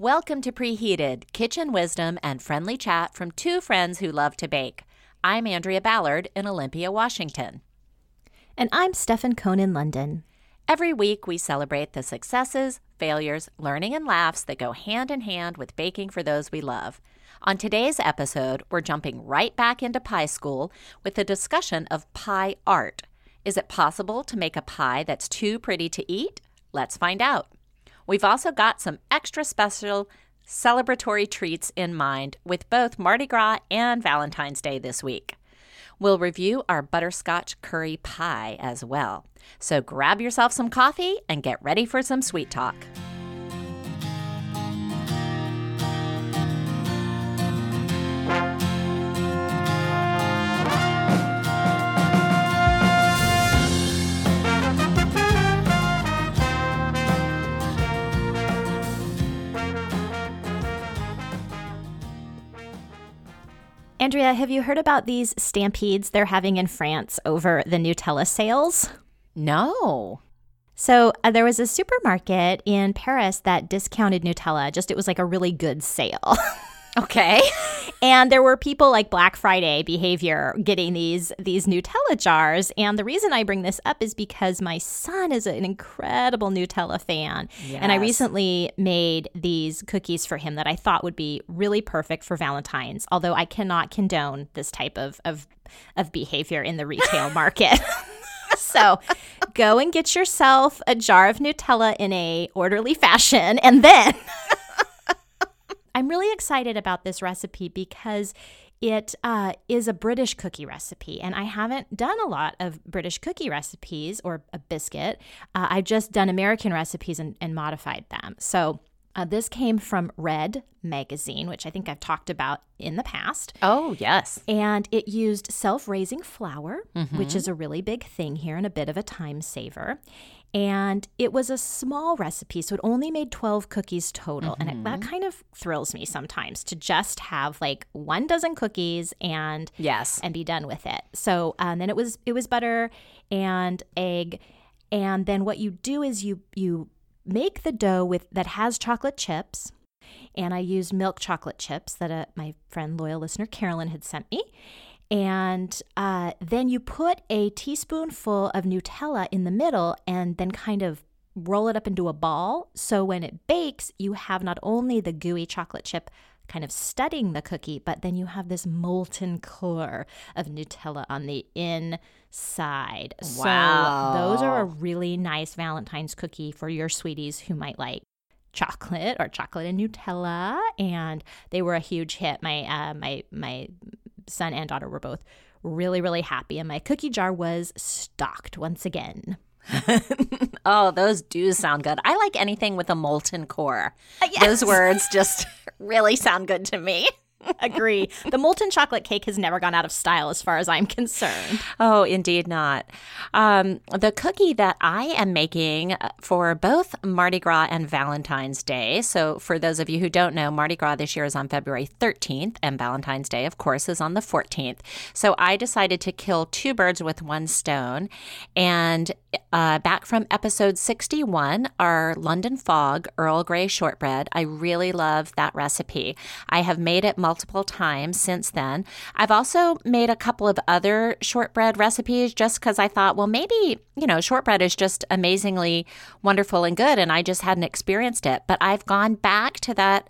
Welcome to Preheated, kitchen wisdom and friendly chat from two friends who love to bake. I'm Andrea Ballard in Olympia, Washington. And I'm Stefan Cohn in London. Every week, we celebrate the successes, failures, learning, and laughs that go hand in hand with baking for those we love. On today's episode, we're jumping right back into pie school with a discussion of pie art. Is it possible to make a pie that's too pretty to eat? Let's find out. We've also got some extra special celebratory treats in mind with both Mardi Gras and Valentine's Day this week. We'll review our butterscotch curry pie as well. So grab yourself some coffee and get ready for some sweet talk. Andrea, have you heard about these stampedes they're having in France over the Nutella sales? No. So uh, there was a supermarket in Paris that discounted Nutella. Just it was like a really good sale. Okay. and there were people like Black Friday behavior getting these these Nutella jars. And the reason I bring this up is because my son is an incredible Nutella fan. Yes. And I recently made these cookies for him that I thought would be really perfect for Valentine's, although I cannot condone this type of of, of behavior in the retail market. so go and get yourself a jar of Nutella in a orderly fashion and then I'm really excited about this recipe because it uh, is a British cookie recipe, and I haven't done a lot of British cookie recipes or a biscuit. Uh, I've just done American recipes and, and modified them. So uh, this came from Red Magazine, which I think I've talked about in the past. Oh, yes. And it used self raising flour, mm-hmm. which is a really big thing here and a bit of a time saver. And it was a small recipe, so it only made 12 cookies total. Mm-hmm. And it, that mm-hmm. kind of thrills me sometimes to just have like one dozen cookies and yes, and be done with it. So um, then it was it was butter and egg, and then what you do is you you make the dough with that has chocolate chips. And I used milk chocolate chips that uh, my friend, loyal listener Carolyn, had sent me. And uh, then you put a teaspoonful of Nutella in the middle and then kind of roll it up into a ball. So when it bakes, you have not only the gooey chocolate chip kind of studding the cookie, but then you have this molten core of Nutella on the inside. Wow. So those are a really nice Valentine's cookie for your sweeties who might like chocolate or chocolate and Nutella, and they were a huge hit. My uh, my my son and daughter were both really, really happy. And my cookie jar was stocked once again. oh, those do sound good. I like anything with a molten core. Uh, yes. Those words just really sound good to me. Agree. The molten chocolate cake has never gone out of style as far as I'm concerned. Oh, indeed not. Um, the cookie that I am making for both Mardi Gras and Valentine's Day. So, for those of you who don't know, Mardi Gras this year is on February 13th, and Valentine's Day, of course, is on the 14th. So, I decided to kill two birds with one stone. And uh, back from episode 61, our London Fog Earl Grey shortbread, I really love that recipe. I have made it multiple times since then. I've also made a couple of other shortbread recipes just because I thought, well, maybe, you know, shortbread is just amazingly wonderful and good, and I just hadn't experienced it. But I've gone back to that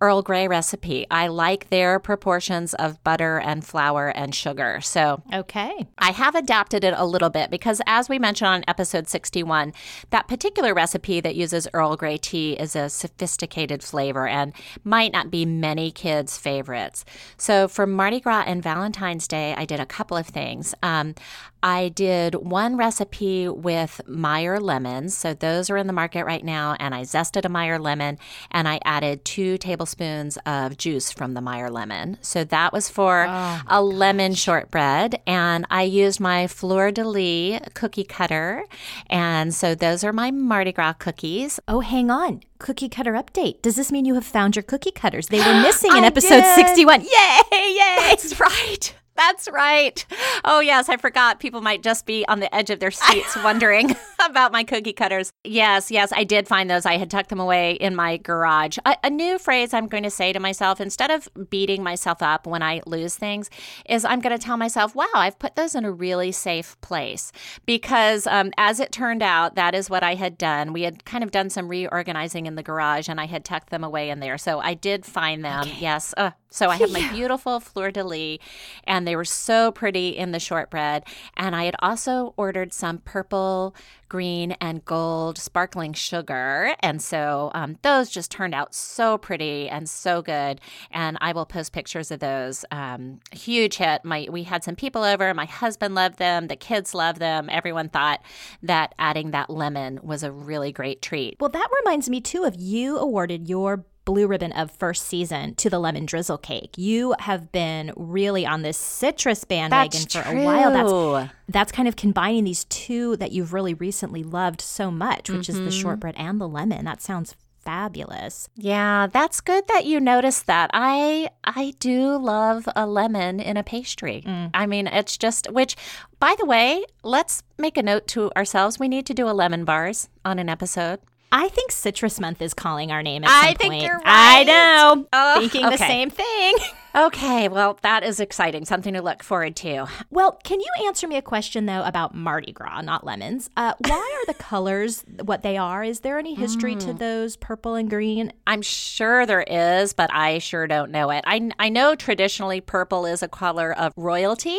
Earl Grey recipe. I like their proportions of butter and flour and sugar. So, okay. I have adapted it a little bit because, as we mentioned on episode 61, that particular recipe that uses Earl Grey tea is a sophisticated flavor and might not be many kids' favorites. So, for Mardi Gras and Valentine's Day, I did a couple of things. Um, I did one recipe with Meyer lemons. So those are in the market right now. And I zested a Meyer lemon and I added two tablespoons of juice from the Meyer lemon. So that was for oh, a lemon gosh. shortbread. And I used my Fleur de Lis cookie cutter. And so those are my Mardi Gras cookies. Oh, hang on. Cookie cutter update. Does this mean you have found your cookie cutters? They were missing in episode did. 61. Yay! Yay! That's right. That's right. Oh, yes, I forgot. People might just be on the edge of their seats wondering about my cookie cutters. Yes, yes, I did find those. I had tucked them away in my garage. A, a, new phrase I'm going to say to myself instead of beating myself up when I lose things is I'm going to tell myself, wow, I've put those in a really safe place. Because um, as it turned out, that is what I had done. We had kind of done some reorganizing in the garage and I had tucked them away in there. So I did find them. Okay. Yes. Uh, so I have my beautiful fleur de lis, and they were so pretty in the shortbread. And I had also ordered some purple, green, and gold sparkling sugar. And so um, those just turned out so pretty and so good. And I will post pictures of those. Um, huge hit. My we had some people over. My husband loved them. The kids loved them. Everyone thought that adding that lemon was a really great treat. Well, that reminds me too of you awarded your blue ribbon of first season to the lemon drizzle cake. You have been really on this citrus bandwagon that's for true. a while. That's that's kind of combining these two that you've really recently loved so much, which mm-hmm. is the mm-hmm. shortbread and the lemon. That sounds fabulous. Yeah, that's good that you noticed that. I I do love a lemon in a pastry. Mm. I mean, it's just which by the way, let's make a note to ourselves. We need to do a lemon bars on an episode. I think Citrus Month is calling our name at I think point. you're right. I know. Oh, thinking okay. the same thing. Okay, well, that is exciting. Something to look forward to. Well, can you answer me a question, though, about Mardi Gras, not lemons? Uh, why are the colors what they are? Is there any history mm. to those purple and green? I'm sure there is, but I sure don't know it. I, I know traditionally purple is a color of royalty.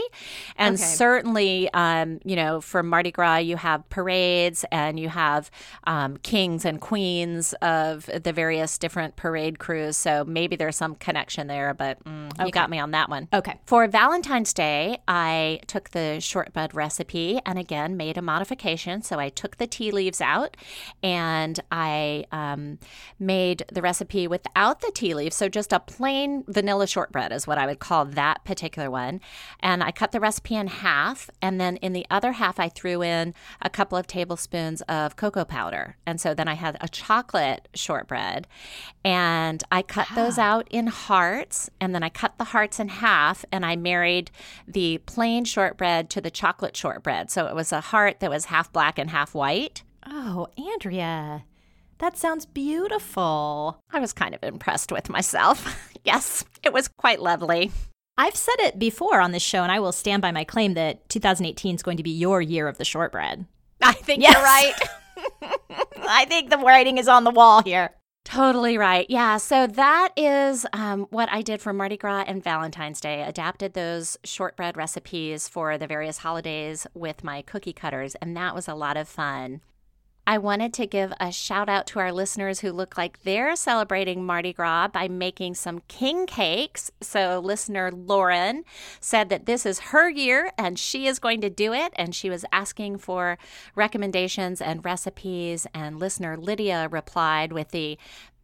And okay. certainly, um, you know, for Mardi Gras, you have parades and you have um, kings and queens of the various different parade crews. So maybe there's some connection there, but. Mm, okay. You got me on that one. Okay. For Valentine's Day, I took the shortbread recipe and again made a modification. So I took the tea leaves out and I um, made the recipe without the tea leaves. So just a plain vanilla shortbread is what I would call that particular one. And I cut the recipe in half. And then in the other half, I threw in a couple of tablespoons of cocoa powder. And so then I had a chocolate shortbread. And I cut those out in hearts. And then I cut the hearts in half and I married the plain shortbread to the chocolate shortbread. So it was a heart that was half black and half white. Oh, Andrea, that sounds beautiful. I was kind of impressed with myself. yes, it was quite lovely. I've said it before on this show, and I will stand by my claim that 2018 is going to be your year of the shortbread. I think yes. you're right. I think the writing is on the wall here. Totally right. Yeah. So that is um, what I did for Mardi Gras and Valentine's Day. Adapted those shortbread recipes for the various holidays with my cookie cutters, and that was a lot of fun. I wanted to give a shout out to our listeners who look like they're celebrating Mardi Gras by making some king cakes. So, listener Lauren said that this is her year and she is going to do it. And she was asking for recommendations and recipes. And listener Lydia replied with the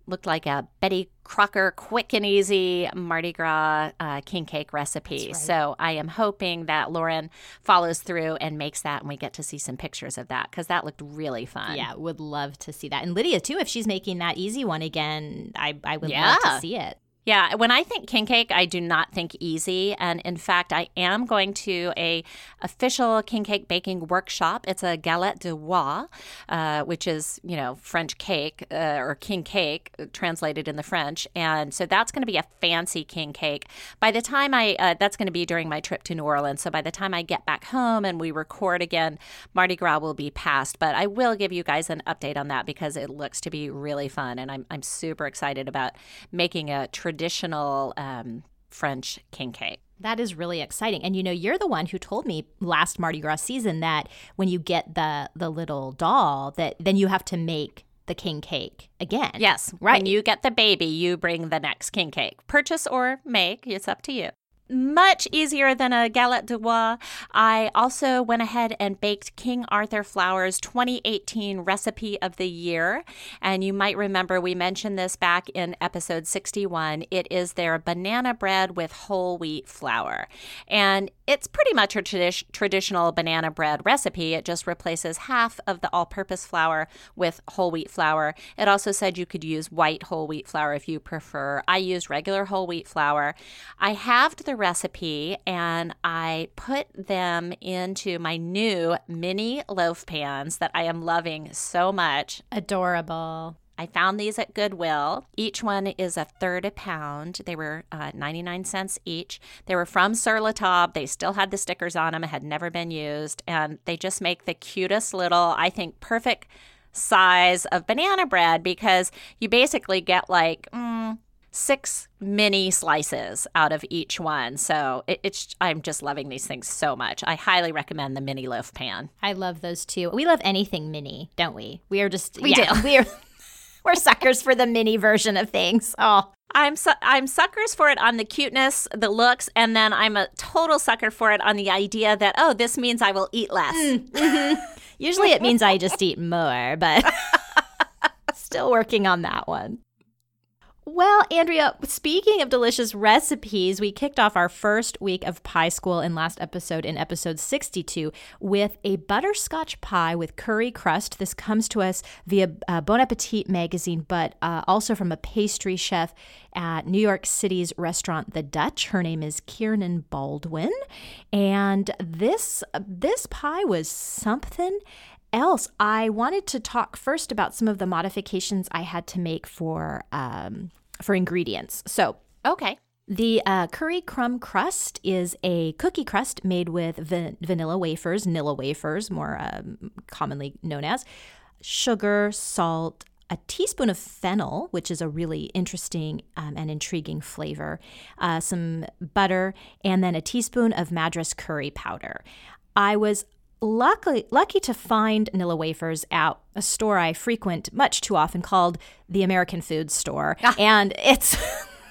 looked like a Betty Crocker quick and easy Mardi Gras uh, king cake recipe. Right. So I am hoping that Lauren follows through and makes that, and we get to see some pictures of that because that looked really fun. Yeah, would love to see that. And Lydia too, if she's making that easy one again, I I would yeah. love to see it. Yeah, when I think king cake, I do not think easy, and in fact, I am going to a official king cake baking workshop. It's a galette de roi, uh, which is you know French cake uh, or king cake translated in the French, and so that's going to be a fancy king cake. By the time I uh, that's going to be during my trip to New Orleans, so by the time I get back home and we record again, Mardi Gras will be past. But I will give you guys an update on that because it looks to be really fun, and I'm I'm super excited about making a traditional traditional um, French king cake. That is really exciting. And you know, you're the one who told me last Mardi Gras season that when you get the the little doll that then you have to make the king cake again. Yes. Right. When you get the baby, you bring the next king cake. Purchase or make, it's up to you much easier than a galette de roi. I also went ahead and baked King Arthur Flour's 2018 recipe of the year. And you might remember we mentioned this back in episode 61. It is their banana bread with whole wheat flour. And it's pretty much a tradi- traditional banana bread recipe. It just replaces half of the all purpose flour with whole wheat flour. It also said you could use white whole wheat flour if you prefer. I used regular whole wheat flour. I halved the recipe and I put them into my new mini loaf pans that I am loving so much. Adorable. I found these at Goodwill. Each one is a third a pound. They were uh, 99 cents each. They were from Sur La Table. They still had the stickers on them, had never been used. And they just make the cutest little, I think, perfect size of banana bread because you basically get like mm, six mini slices out of each one. So it, it's I'm just loving these things so much. I highly recommend the mini loaf pan. I love those too. We love anything mini, don't we? We are just we yeah, do. We are we're suckers for the mini version of things. Oh. I'm su- I'm suckers for it on the cuteness, the looks, and then I'm a total sucker for it on the idea that oh, this means I will eat less. Mm, mm-hmm. Usually, it means I just eat more, but still working on that one. Well, Andrea, speaking of delicious recipes, we kicked off our first week of pie school in last episode, in episode 62, with a butterscotch pie with curry crust. This comes to us via uh, Bon Appetit magazine, but uh, also from a pastry chef at New York City's restaurant The Dutch. Her name is Kiernan Baldwin, and this this pie was something else, I wanted to talk first about some of the modifications I had to make for um, for ingredients. So, okay. The uh, curry crumb crust is a cookie crust made with van- vanilla wafers, Nilla wafers, more um, commonly known as, sugar, salt, a teaspoon of fennel, which is a really interesting um, and intriguing flavor, uh, some butter, and then a teaspoon of Madras curry powder. I was lucky lucky to find Nilla wafers at a store I frequent much too often called the American Food Store, ah. and it's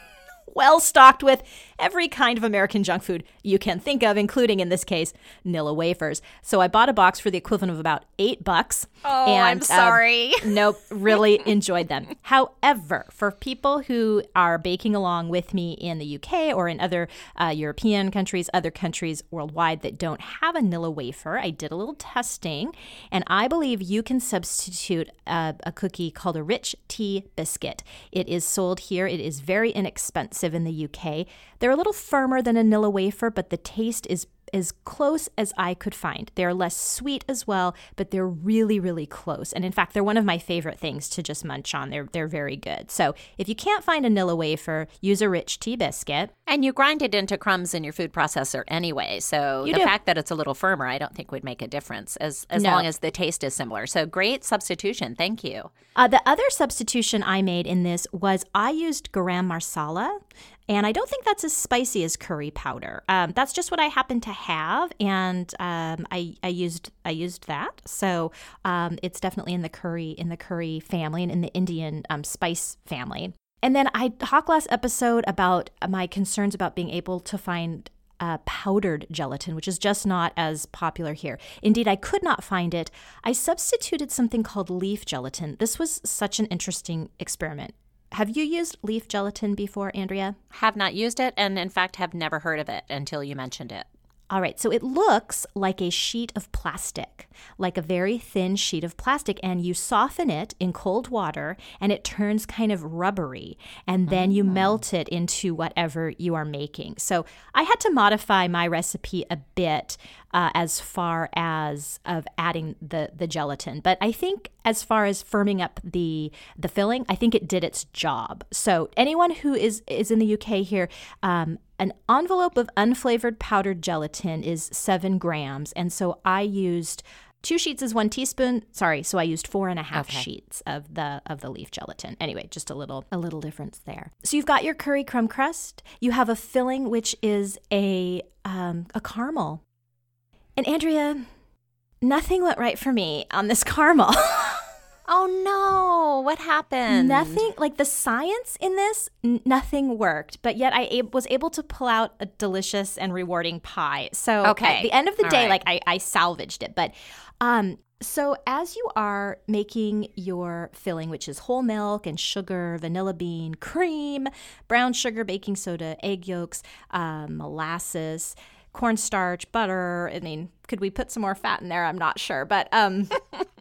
well stocked with every kind of American junk food you can think of, including in this case Nilla wafers. So I bought a box for the equivalent of about eight bucks. Oh, and, I'm um, sorry. nope, really enjoyed them. However, for people who are baking along with me in the UK or in other uh, European countries, other countries worldwide that don't have a Nilla wafer, I did a little testing, and I believe you can substitute a, a cookie called a rich tea biscuit. It is sold here. It is very inexpensive in the UK. They're a little firmer than a Nilla wafer, but the taste is as close as I could find. They're less sweet as well, but they're really, really close. And in fact, they're one of my favorite things to just munch on. They're they're very good. So if you can't find a Nilla wafer, use a rich tea biscuit. And you grind it into crumbs in your food processor anyway. So you the do. fact that it's a little firmer, I don't think would make a difference as as no. long as the taste is similar. So great substitution. Thank you. Uh, the other substitution I made in this was I used garam masala. And I don't think that's as spicy as curry powder. Um, that's just what I happen to have, and um, I, I used I used that. So um, it's definitely in the curry in the curry family and in the Indian um, spice family. And then I talked last episode about my concerns about being able to find uh, powdered gelatin, which is just not as popular here. Indeed, I could not find it. I substituted something called leaf gelatin. This was such an interesting experiment. Have you used leaf gelatin before, Andrea? Have not used it, and in fact, have never heard of it until you mentioned it. All right, so it looks like a sheet of plastic, like a very thin sheet of plastic, and you soften it in cold water and it turns kind of rubbery, and then you mm. melt it into whatever you are making. So I had to modify my recipe a bit uh, as far as of adding the the gelatin, but I think as far as firming up the the filling, I think it did its job. So anyone who is is in the UK here, um, an envelope of unflavored powdered gelatin is seven grams. And so I used two sheets is one teaspoon. Sorry, so I used four and a half okay. sheets of the of the leaf gelatin. Anyway, just a little a little difference there. So you've got your curry crumb crust. You have a filling which is a um, a caramel. And Andrea, nothing went right for me on this caramel. Oh no, what happened? Nothing, like the science in this, n- nothing worked. But yet I was able to pull out a delicious and rewarding pie. So okay. at the end of the All day, right. like I, I salvaged it. But um, so as you are making your filling, which is whole milk and sugar, vanilla bean, cream, brown sugar, baking soda, egg yolks, um, molasses, cornstarch, butter. I mean, could we put some more fat in there? I'm not sure, but um,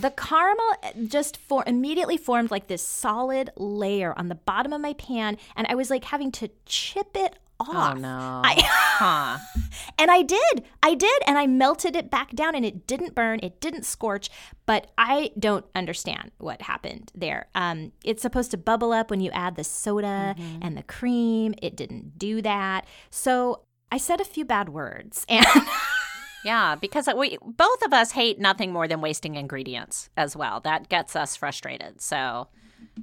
the caramel just for immediately formed like this solid layer on the bottom of my pan and i was like having to chip it off. Oh no. I- huh. And I did. I did. And I melted it back down and it didn't burn. It didn't scorch. But I don't understand what happened there. Um, it's supposed to bubble up when you add the soda and the cream. It didn't do that. So I said a few bad words. And Yeah, because we both of us hate nothing more than wasting ingredients as well. That gets us frustrated. So,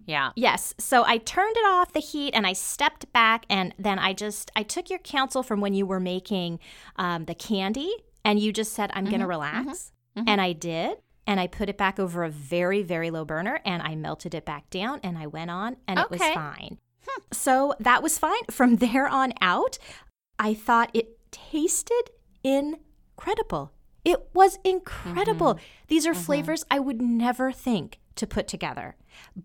yeah. yes. So I turned it off the heat and I stepped back. And then I just, I took your counsel from when you were making um, the candy and you just said, I'm going to mm-hmm, relax. Mm-hmm, mm-hmm. And I did. And I put it back over a very, very low burner and I melted it back down and I went on and it was Okay. fine. Hmm. So that was fine. From there on out, I thought it tasted incredible. It was incredible. These are flavors I would never think to put together,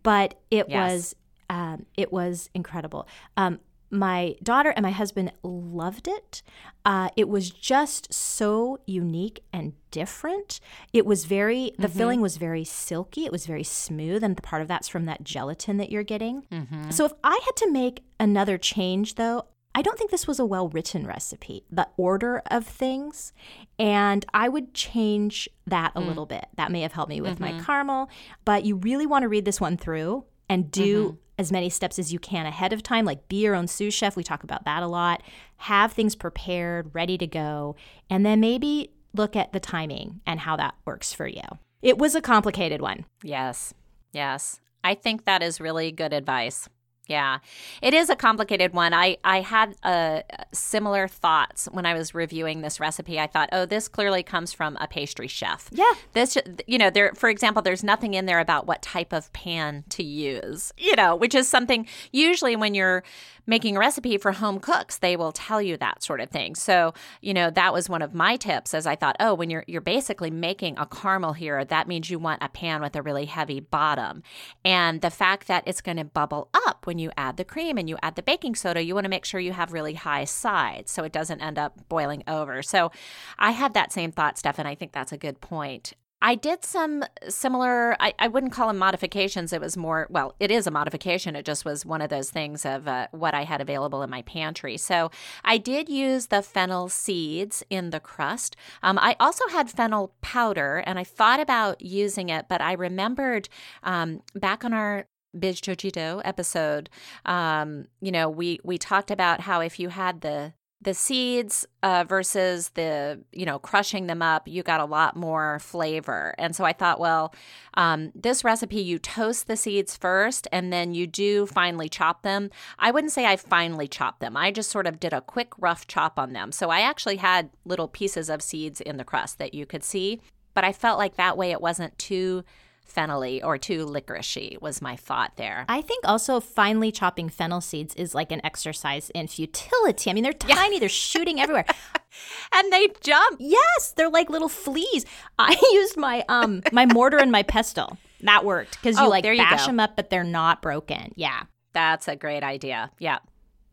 but it Yes. was um, it was incredible. Um, my daughter and my husband loved it. Uh, it was just so unique and different. It was very, the filling was very silky. It was very smooth. And the part of that's from that gelatin that you're getting. So if I had to make another change, though, I don't think this was a well written recipe, the order of things. And I would change that a mm. little bit. That may have helped me with my mm-hmm. caramel, but you really want to read this one through and do mm-hmm. as many steps as you can ahead of time. Like be your own sous chef. We talk about that a lot. Have things prepared, ready to go, and then maybe look at the timing and how that works for you. It was a complicated one. Yes. Yes. I think that is really good advice. Yeah. It is a complicated one. I, I had uh, similar thoughts when I was reviewing this recipe. I thought, oh, this clearly comes from a pastry chef. Yeah. This, you know, there, for example, there's nothing in there about what type of pan to use, you know, which is something usually when you're making a recipe for home cooks, they will tell you that sort of thing. So, you know, that was one of my tips as I thought, oh, when you're you're basically making a caramel here, that means you want a pan with a really heavy bottom. And the fact that it's going to bubble up when you add the cream and you add the baking soda, you want to make sure you have really high sides so it doesn't end up boiling over. So, I had that same thought, Steph, and I think that's a good point. I did some similar, I, I wouldn't call them modifications. It was more, well, it is a modification. It just was one of those things of uh, what I had available in my pantry. So I did use the fennel seeds in the crust. Um, I also had fennel powder and I thought about using it, but I remembered um, back on our Biscochito episode, um, you know, we we talked about how if you had the the seeds uh, versus the you know crushing them up you got a lot more flavor. And so i thought well um, this recipe you toast the seeds first and then you do finely chop them. I wouldn't say i finely chopped them. I just sort of did a quick rough chop on them. So i actually had little pieces of seeds in the crust that you could see but i felt like that way it wasn't too fennelly or too licoricey was my thought there I think also finely chopping fennel seeds is like an exercise in futility. I mean, they're tiny, they're shooting everywhere. and they jump Yes, they're like little fleas. I used my um my mortar and my pestle. That worked because you Oh, like there you bash go. them up, but they're not broken. Yeah. That's a great idea. Yeah.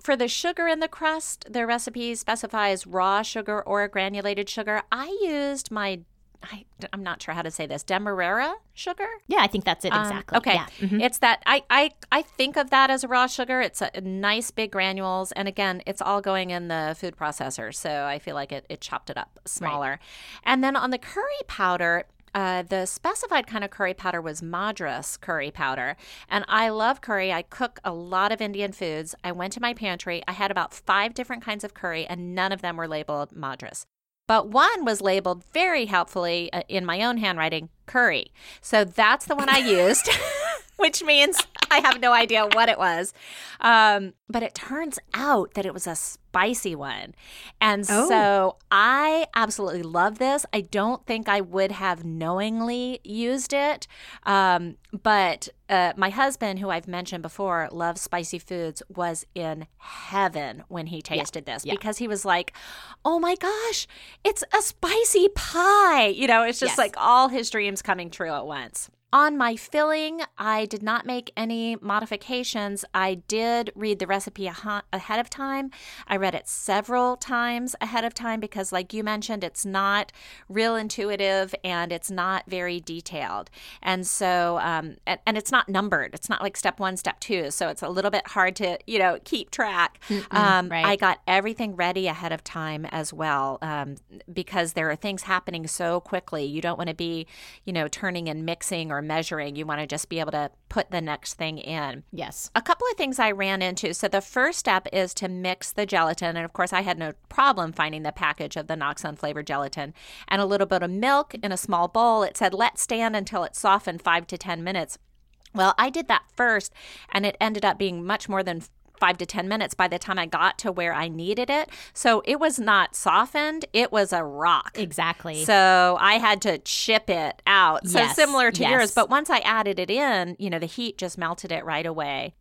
For the sugar in the crust, the recipe specifies raw sugar or granulated sugar. I used my, I, I'm not sure how to say this, demerara sugar. Yeah, I think that's it Um, exactly. okay. Yeah. Mhm. It's that I, I I think of that as a raw sugar. It's a, nice big granules, and again, it's all going in the food processor, so I feel like it it chopped it up smaller. And then on the curry powder. Uh, the specified kind of curry powder was Madras curry powder. And I love curry. I cook a lot of Indian foods. I went to my pantry. I had about five different kinds of curry, and none of them were labeled Madras. But one was labeled very helpfully uh, in my own handwriting, curry. So that's the one I used, which means I have no idea what it was. Um, but it turns out that it was a spicy one. And Oh. so I absolutely love this. I don't think I would have knowingly used it. Um, but uh, my husband, who I've mentioned before, loves spicy foods, was in heaven when he tasted this because he was like, oh my gosh, it's a spicy pie. You know, it's just Yes. like all his dreams coming true at once. On my filling, I did not make any modifications. I did read the recipe ahead of time. I read it several times ahead of time because, like you mentioned, it's not real intuitive and it's not very detailed. And so, um, and, and, it's not numbered. It's not like step one, step two. So it's a little bit hard to, you know, keep track. Um, right. I got everything ready ahead of time as well um, because there are things happening so quickly. You don't want to be, you know, turning and mixing or measuring. You want to just be able to put the next thing in. Yes. A couple of things I ran into. So the first step is to mix the gelatin. And of course, I had no problem finding the package of the Knox unflavored gelatin and a little bit of milk in a small bowl. It said, let stand until it softened five to 10 minutes. Well, I did that first, and it ended up being much more than five to 10 minutes by the time I got to where I needed it. So it was not softened, it was a rock. Exactly. So I had to chip it out. So yes, similar to yes. yours. But once I added it in, you know, the heat just melted it right away.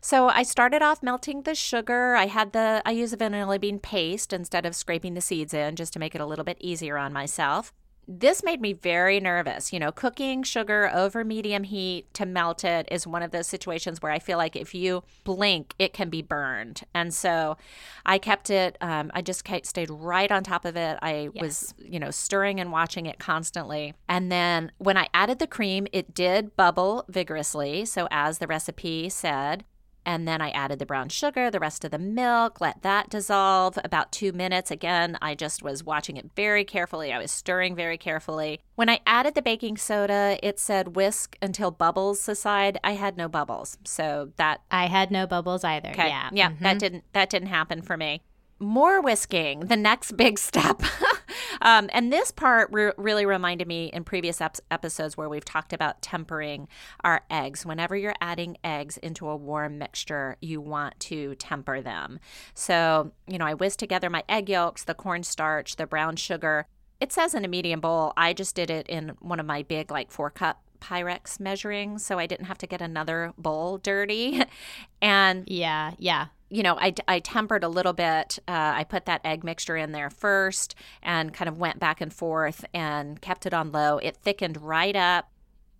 So I started off melting the sugar. I had the I use a vanilla bean paste instead of scraping the seeds in just to make it a little bit easier on myself this made me very nervous. You know, cooking sugar over medium heat to melt it is one of those situations where I feel like if you blink, it can be burned. And so I kept it, um, I just stayed right on top of it. I yes. was, you know, stirring and watching it constantly. And then when I added the cream, it did bubble vigorously. So, as the recipe said, and then I added the brown sugar, the rest of the milk, let that dissolve about two minutes. Again, I just was watching it very carefully. I was stirring very carefully. When I added the baking soda, it said whisk until bubbles subside. I had no bubbles. So that I had no bubbles either. Okay. Yeah. Yeah. Mm-hmm. That didn't that didn't happen for me more whisking, the next big step. um, and this part re- really reminded me in previous ep- episodes where we've talked about tempering our eggs. Whenever you're adding eggs into a warm mixture, you want to temper them. So, you know, I whisked together my egg yolks, the cornstarch, the brown sugar. It says in a medium bowl. I just did it in one of my big, like four cup Pyrex measuring, so I didn't have to get another bowl dirty. and yeah, yeah you know, I, I tempered a little bit. Uh, I put that egg mixture in there first and kind of went back and forth and kept it on low. It thickened right up.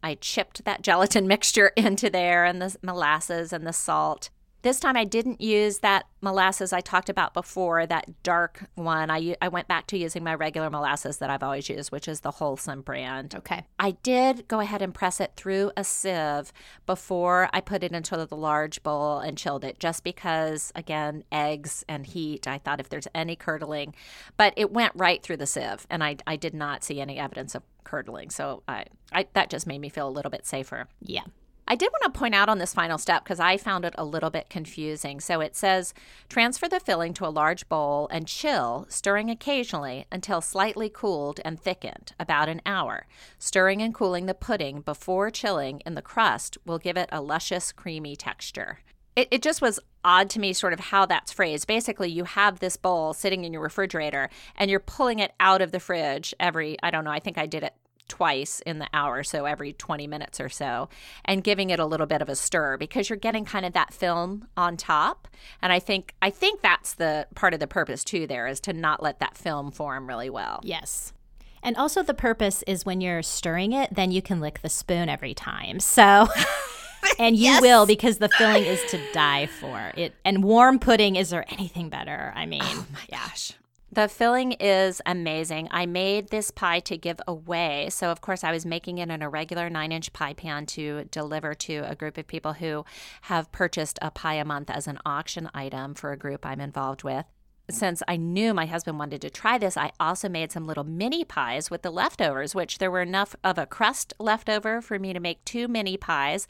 I chipped that gelatin mixture into there and the molasses and the salt. This time I didn't use that molasses I talked about before, that dark one. I, I went back to using my regular molasses that I've always used, which is the Wholesome brand. Okay. I did go ahead and press it through a sieve before I put it into the large bowl and chilled it, just because, again, eggs and heat. I thought if there's any curdling, but it went right through the sieve, and I, I did not see any evidence of curdling. So I, I that just made me feel a little bit safer. Yeah. I did want to point out on this final step because I found it a little bit confusing. So it says transfer the filling to a large bowl and chill, stirring occasionally until slightly cooled and thickened, about an hour. Stirring and cooling the pudding before chilling in the crust will give it a luscious, creamy texture. It, it just was odd to me, sort of how that's phrased. Basically, you have this bowl sitting in your refrigerator and you're pulling it out of the fridge every, I don't know, I think I did it twice in the hour, so every 20 minutes or so, and giving it a little bit of a stir because you're getting kind of that film on top. And I think I think that's the part of the purpose too there is to not let that film form really well. Yes. And also the purpose is when you're stirring it, then you can lick the spoon every time. So and you yes. will because the filling is to die for. It and warm pudding is there anything better? I mean, oh my yeah. gosh. The filling is amazing. I made this pie to give away. So, of course, I was making it in a regular nine inch pie pan to deliver to a group of people who have purchased a pie a month as an auction item for a group I'm involved with. Since I knew my husband wanted to try this, I also made some little mini pies with the leftovers, which there were enough of a crust left over for me to make two mini pies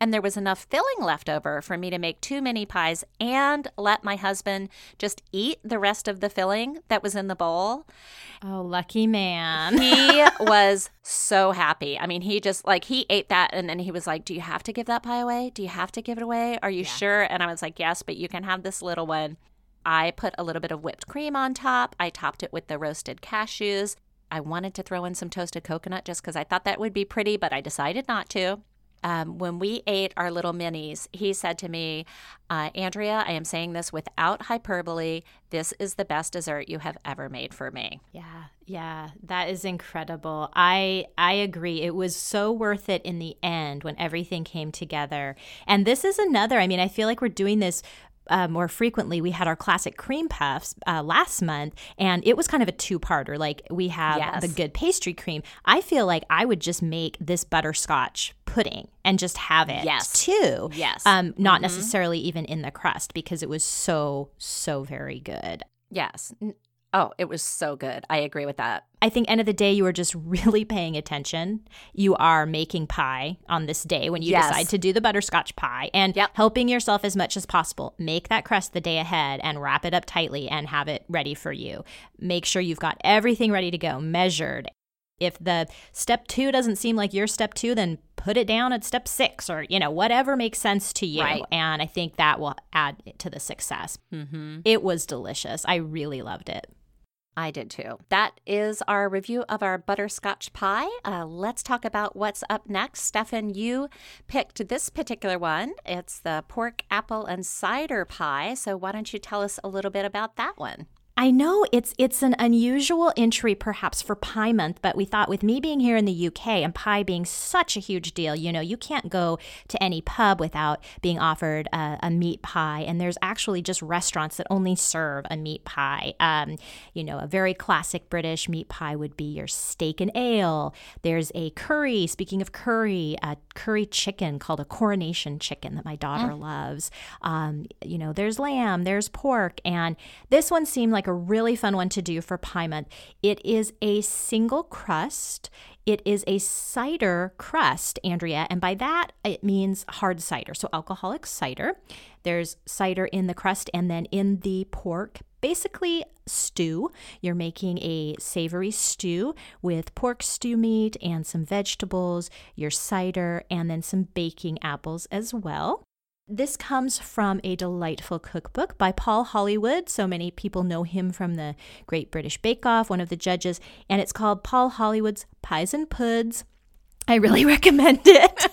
and there was enough filling left over for me to make two mini pies and let my husband just eat the rest of the filling that was in the bowl. Oh, lucky man. he was so happy. I mean, he just like he ate that and then he was like, "Do you have to give that pie away? Do you have to give it away? Are you yeah. sure?" And I was like, "Yes, but you can have this little one." I put a little bit of whipped cream on top. I topped it with the roasted cashews. I wanted to throw in some toasted coconut just because I thought that would be pretty, but I decided not to. Um, when we ate our little minis, he said to me, uh, Andrea, I am saying this without hyperbole. This is the best dessert you have ever made for me. Yeah, yeah, that is incredible. I I agree. It was so worth it in the end when everything came together. And this is another. I mean, I feel like we're doing this uh, more frequently. We had our classic cream puffs uh, last month, and it was kind of a two parter. Like we have Yes. the good pastry cream. I feel like I would just make this butterscotch pudding and just have it Yes. too. Yes. Um, not necessarily even in the crust because it was so, so very good. Yes. Oh, it was so good. I agree with that. I think end of the day you are just really paying attention. You are making pie on this day when you Yes. decide to do the butterscotch pie and Yep. helping yourself as much as possible. Make that crust the day ahead and wrap it up tightly and have it ready for you. Make sure you've got everything ready to go, measured. If the step 2 doesn't seem like your step 2, then put it down at step 6 or you know whatever makes sense to you Right. and I think that will add to the success. Mm-hmm. It was delicious. I really loved it. I did too. That is our review of our butterscotch pie. Uh, let's talk about what's up next. Stefan, you picked this particular one. It's the pork, apple, and cider pie. So why don't you tell us a little bit about that one? I know it's it's an unusual entry perhaps for Pie Month, but we thought with me being here in the UK and pie being such a huge deal, you know, you can't go to any pub without being offered a, a meat pie, and there's actually just restaurants that only serve a meat pie. Um, you know, a very classic British meat pie would be your steak and ale. There's a curry. Speaking of curry, a curry chicken called a coronation chicken that my daughter loves. Um, you know, there's lamb, there's pork, and this one seemed like a really fun one to do for Pie Month. It is a single crust. It is a cider crust, Andrea, and by that it means hard cider, so alcoholic cider. There's cider in the crust and then in the pork. Basically, stew. You're making a savory stew with pork stew meat and some vegetables, your cider, and then some baking apples as well. This comes from a delightful cookbook by Paul Hollywood. So many people know him from the Great British Bake Off, one of the judges, and it's called Paul Hollywood's Pies and Puds. I really recommend it.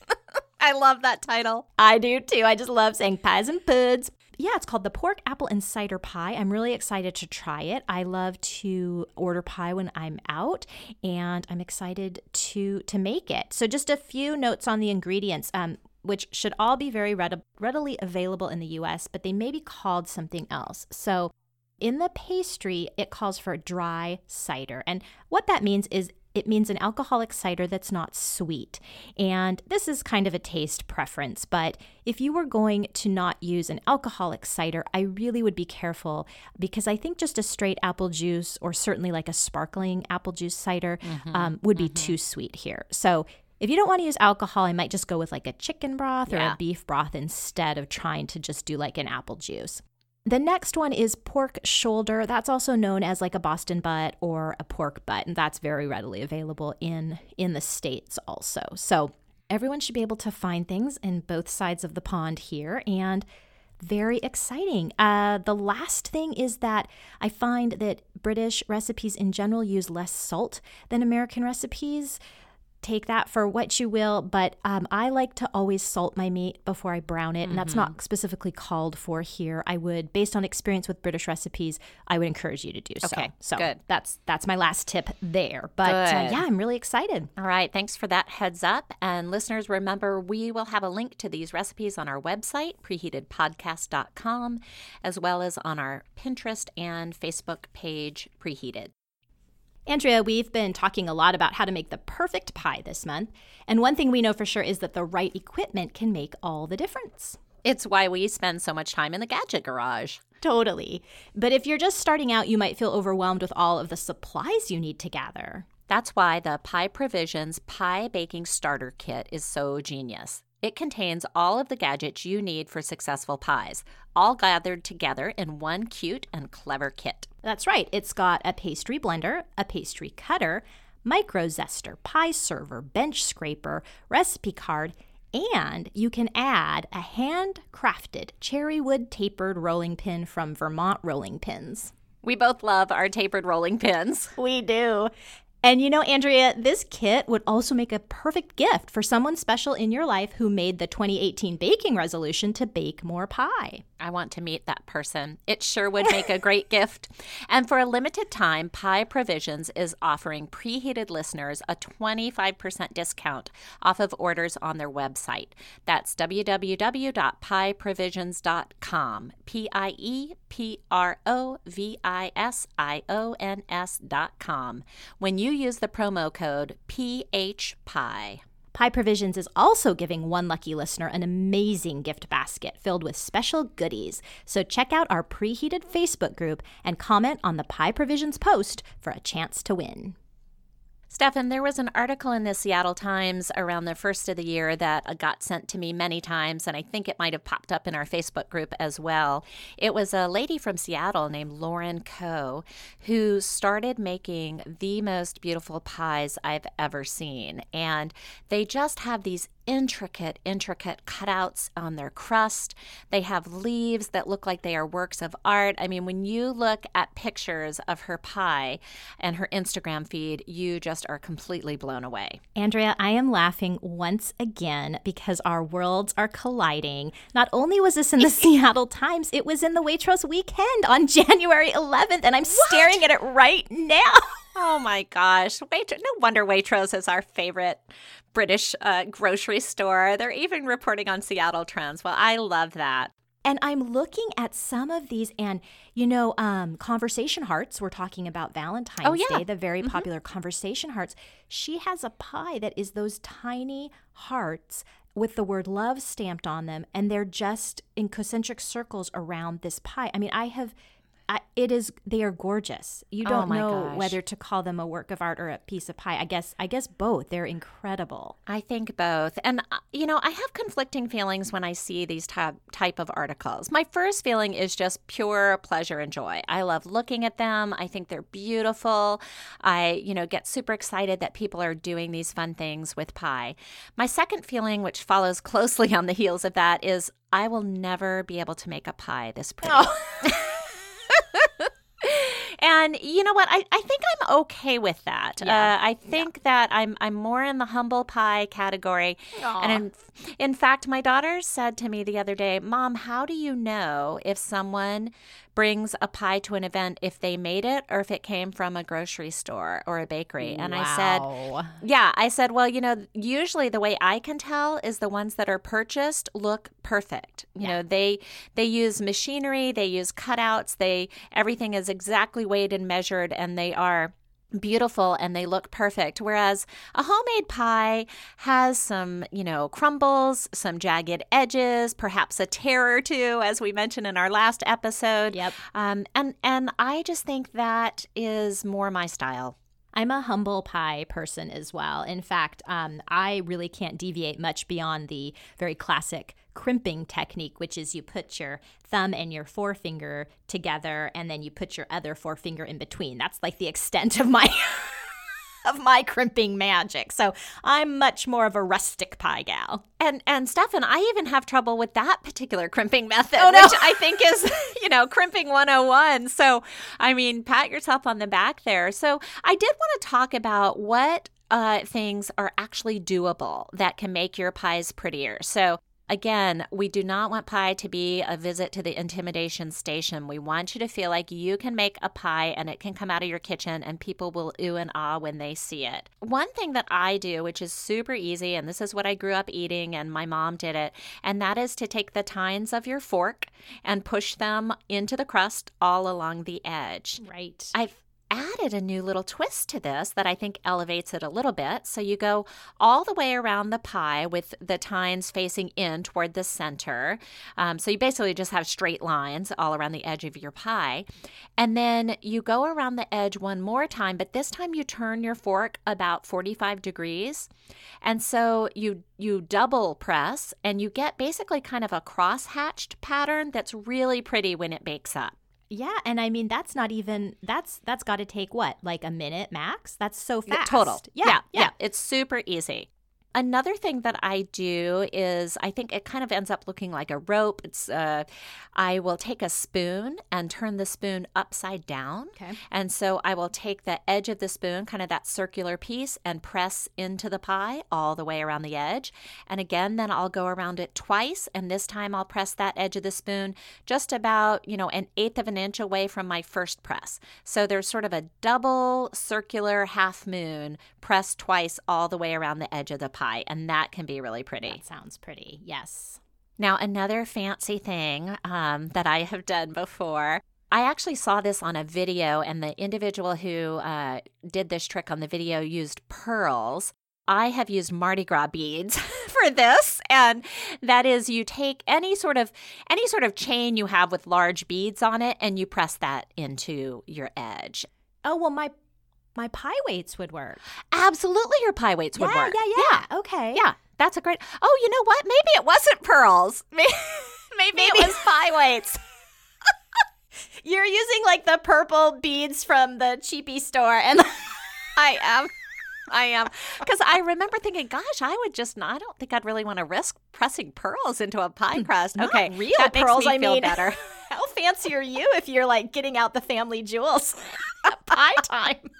I love that title. I do too. I just love saying pies and puds. Yeah, it's called the pork, apple, and cider pie. I'm really excited to try it. I love to order pie when I'm out, and I'm excited to to make it. So, just a few notes on the ingredients. Um, which should all be very read- readily available in the US, but they may be called something else. So, in the pastry, it calls for dry cider. And what that means is it means an alcoholic cider that's not sweet. And this is kind of a taste preference, but if you were going to not use an alcoholic cider, I really would be careful because I think just a straight apple juice or certainly like a sparkling apple juice cider um, would be too sweet here. So if you don't want to use alcohol, I might just go with like a chicken broth or Yeah. a beef broth instead of trying to just do like an apple juice. The next one is pork shoulder. That's also known as like a Boston butt or a pork butt, and that's very readily available in in the states also. So everyone should be able to find things in both sides of the pond here, and very exciting. Uh, the last thing is that I find that British recipes in general use less salt than American recipes take that for what you will, but um, I like to always salt my meat before I brown it, and that's not specifically called for here. I would, based on experience with British recipes, I would encourage you to do so. Okay, so good. That's that's my last tip there. But uh, yeah, I'm really excited. All right, thanks for that heads up. And listeners, remember we will have a link to these recipes on our website, preheatedpodcast.com, as well as on our Pinterest and Facebook page, Preheated. Andrea, we've been talking a lot about how to make the perfect pie this month, and one thing we know for sure is that the right equipment can make all the difference. It's why we spend so much time in the gadget garage. Totally. But if you're just starting out, you might feel overwhelmed with all of the supplies you need to gather. That's why the Pie Provisions Pie Baking Starter Kit is so genius. It contains all of the gadgets you need for successful pies, all gathered together in one cute and clever kit. That's right. It's got a pastry blender, a pastry cutter, micro zester, pie server, bench scraper, recipe card, and you can add a handcrafted cherry wood tapered rolling pin from Vermont Rolling Pins. We both love our tapered rolling pins. We do. And you know, Andrea, this kit would also make a perfect gift for someone special in your life who made the 2018 baking resolution to bake more pie. I want to meet that person. It sure would make a great gift. And for a limited time, Pie Provisions is offering preheated listeners a 25% discount off of orders on their website. That's www.pieprovisions.com. P I E P R O V I S I O N S.com. When you use the promo code PHPI. Pie Provisions is also giving one lucky listener an amazing gift basket filled with special goodies. So check out our preheated Facebook group and comment on the Pie Provisions post for a chance to win. Stefan, there was an article in the Seattle Times around the first of the year that uh, got sent to me many times, and I think it might have popped up in our Facebook group as well. It was a lady from Seattle named Lauren Ko who started making the most beautiful pies I've ever seen. And they just have these intricate, intricate cutouts on their crust. They have leaves that look like they are works of art. I mean, when you look at pictures of her pie and her Instagram feed, you just are completely blown away. Andrea, I am laughing once again because our worlds are colliding. Not only was this in the Seattle Times, it was in the Waitrose weekend on January 11th, and I'm what? staring at it right now. Oh my gosh. Wait, no wonder Waitrose is our favorite British uh, grocery store. They're even reporting on Seattle trends. Well, I love that. And I'm looking at some of these, and you know, um, Conversation Hearts, we're talking about Valentine's oh, yeah. Day, the very mm-hmm. popular Conversation Hearts. She has a pie that is those tiny hearts with the word love stamped on them, and they're just in concentric circles around this pie. I mean, I have I, it is they are gorgeous. You oh don't oh know gosh. whether to call them a work of art or a piece of pie. I guess I guess both. They're incredible. I think both. And uh, you know, I have conflicting feelings when I see these type type of articles. My first feeling is just pure pleasure and joy. I love looking at them. I think they're beautiful. I, you know, get super excited that people are doing these fun things with pie. My second feeling, which follows closely on the heels of that, is I will never be able to make a pie this pretty. Oh. And you know what? I, I think I'm okay with that. Yeah. Uh, I think yeah. that I'm I'm more in the humble pie category. Aww. And in, in fact, my daughter said to me the other day, "Mom, how do you know if someone brings a pie to an event if they made it or if it came from a grocery store or a bakery. And wow. I said, Yeah, I said, Well, you know, usually the way I can tell is the ones that are purchased look perfect. You yeah. know, they they use machinery, they use cutouts, they everything is exactly weighed and measured and they are beautiful and they look perfect. Whereas a homemade pie has some, you know, crumbles, some jagged edges, perhaps a tear or two, as we mentioned in our last episode. Yep. Um, and and I just think that is more my style. I'm a humble pie person as well. In fact, um, I really can't deviate much beyond the very classic crimping technique, which is you put your thumb and your forefinger together and then you put your other forefinger in between. That's like the extent of my. of my crimping magic. So I'm much more of a rustic pie gal. And and Stefan, I even have trouble with that particular crimping method, oh, no. which I think is, you know, crimping 101. So I mean, pat yourself on the back there. So I did want to talk about what uh, things are actually doable that can make your pies prettier. So Again, we do not want pie to be a visit to the intimidation station. We want you to feel like you can make a pie and it can come out of your kitchen and people will ooh and ah when they see it. One thing that I do, which is super easy, and this is what I grew up eating and my mom did it, and that is to take the tines of your fork and push them into the crust all along the edge. Right. I've added a new little twist to this that I think elevates it a little bit. So you go all the way around the pie with the tines facing in toward the center. Um, so you basically just have straight lines all around the edge of your pie. And then you go around the edge one more time, but this time you turn your fork about 45 degrees. And so you you double press and you get basically kind of a cross hatched pattern that's really pretty when it bakes up. Yeah, and I mean that's not even that's that's got to take what like a minute max. That's so fast. Total. Yeah, yeah, yeah, It's super easy. Another thing that I do is I think it kind of ends up looking like a rope. It's uh, I will take a spoon and turn the spoon upside down. Okay. And so I will take the edge of the spoon, kind of that circular piece, and press into the pie all the way around the edge. And again, then I'll go around it twice, and this time I'll press that edge of the spoon just about, you know, an eighth of an inch away from my first press. So there's sort of a double circular half moon pressed twice all the way around the edge of the pie pie, and that can be really pretty. That sounds pretty. Yes. Now, another fancy thing um, that I have done before. I actually saw this on a video, and the individual who uh, did this trick on the video used pearls. I have used Mardi Gras beads for this, and that is you take any sort of any sort of chain you have with large beads on it, and you press that into your edge. Oh well, my my pie weights would work. Absolutely, your pie weights would yeah, work. Yeah, yeah, yeah. Okay. Yeah, that's a great. Oh, you know what? Maybe it wasn't pearls. Maybe, maybe, maybe. it was pie weights. You're using like the purple beads from the cheapy store, and I am. I am. Because I remember thinking, gosh, I would just not, I don't think I'd really want to risk pressing pearls into a pie crust. Not okay. Real that pearls, I feel mean, better. How fancy are you if you're like getting out the family jewels? pie time.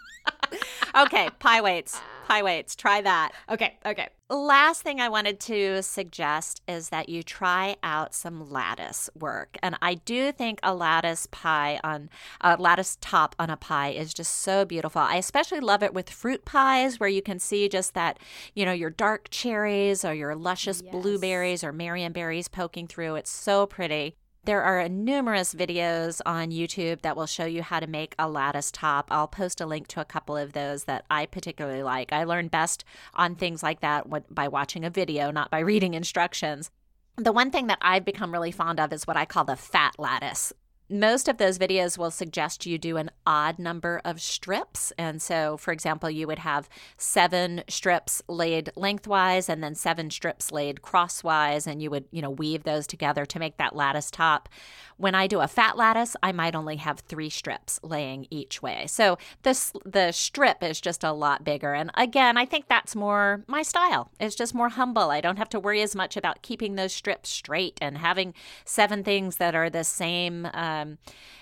Okay, pie weights. Pie weights. Try that. Okay, okay. Last thing I wanted to suggest is that you try out some lattice work. And I do think a lattice pie on a lattice top on a pie is just so beautiful. I especially love it with fruit pies where you can see just that, you know, your dark cherries or your luscious yes. blueberries or marionberries poking through. It's so pretty. There are numerous videos on YouTube that will show you how to make a lattice top. I'll post a link to a couple of those that I particularly like. I learn best on things like that by watching a video, not by reading instructions. The one thing that I've become really fond of is what I call the fat lattice most of those videos will suggest you do an odd number of strips. And so, for example, you would have seven strips laid lengthwise and then seven strips laid crosswise, and you would, you know, weave those together to make that lattice top. When I do a fat lattice, I might only have three strips laying each way. So this the strip is just a lot bigger. And again, I think that's more my style. It's just more humble. I don't have to worry as much about keeping those strips straight and having seven things that are the same. Uh, um,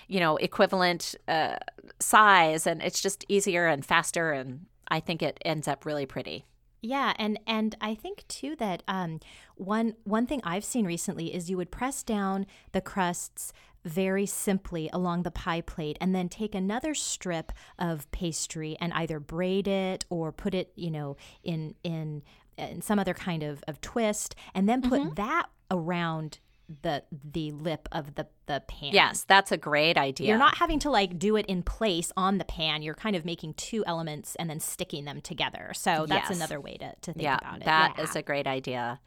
you know, equivalent uh, size, and it's just easier and faster. And I think it ends up really pretty. Yeah, and and I think too that um, one one thing I've seen recently is you would press down the crusts very simply along the pie plate and then take another strip of pastry and either braid it or put it, you know, in in in some other kind of, of twist and then put mm-hmm. that around the the lip of the the pan. Yes, that's a great idea. You're not having to like do it in place on the pan. You're kind of making two elements and then sticking them together. So that's yes. another way to, to think yeah, about it. That yeah. is a great idea.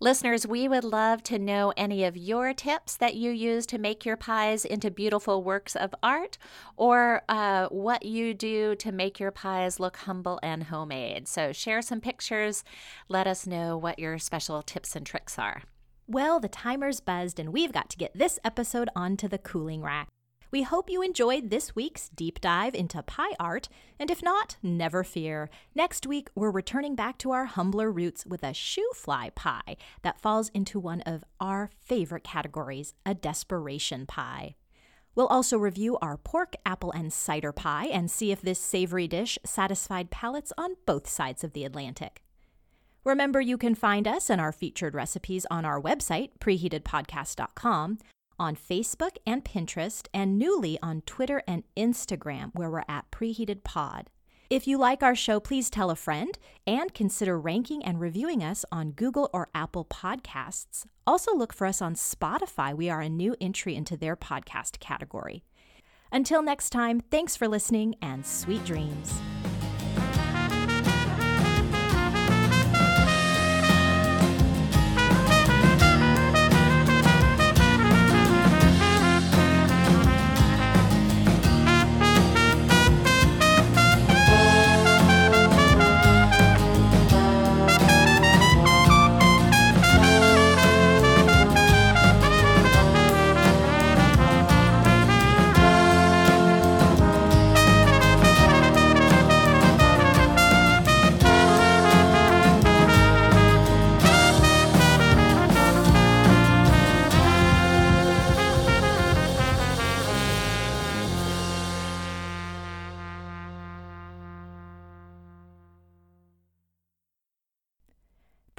Listeners, we would love to know any of your tips that you use to make your pies into beautiful works of art or uh, what you do to make your pies look humble and homemade. So share some pictures. Let us know what your special tips and tricks are. Well, the timer's buzzed, and we've got to get this episode onto the cooling rack. We hope you enjoyed this week's deep dive into pie art, and if not, never fear. Next week, we're returning back to our humbler roots with a shoofly pie that falls into one of our favorite categories, a desperation pie. We'll also review our pork, apple, and cider pie and see if this savory dish satisfied palates on both sides of the Atlantic. Remember, you can find us and our featured recipes on our website, preheatedpodcast.com, on Facebook and Pinterest, and newly on Twitter and Instagram, where we're at Preheated Pod. If you like our show, please tell a friend and consider ranking and reviewing us on Google or Apple Podcasts. Also, look for us on Spotify. We are a new entry into their podcast category. Until next time, thanks for listening and sweet dreams.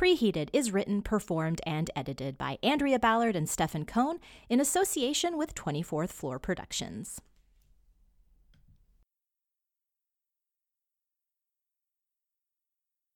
Preheated is written, performed, and edited by Andrea Ballard and Stefan Cohn in association with 24th Floor Productions.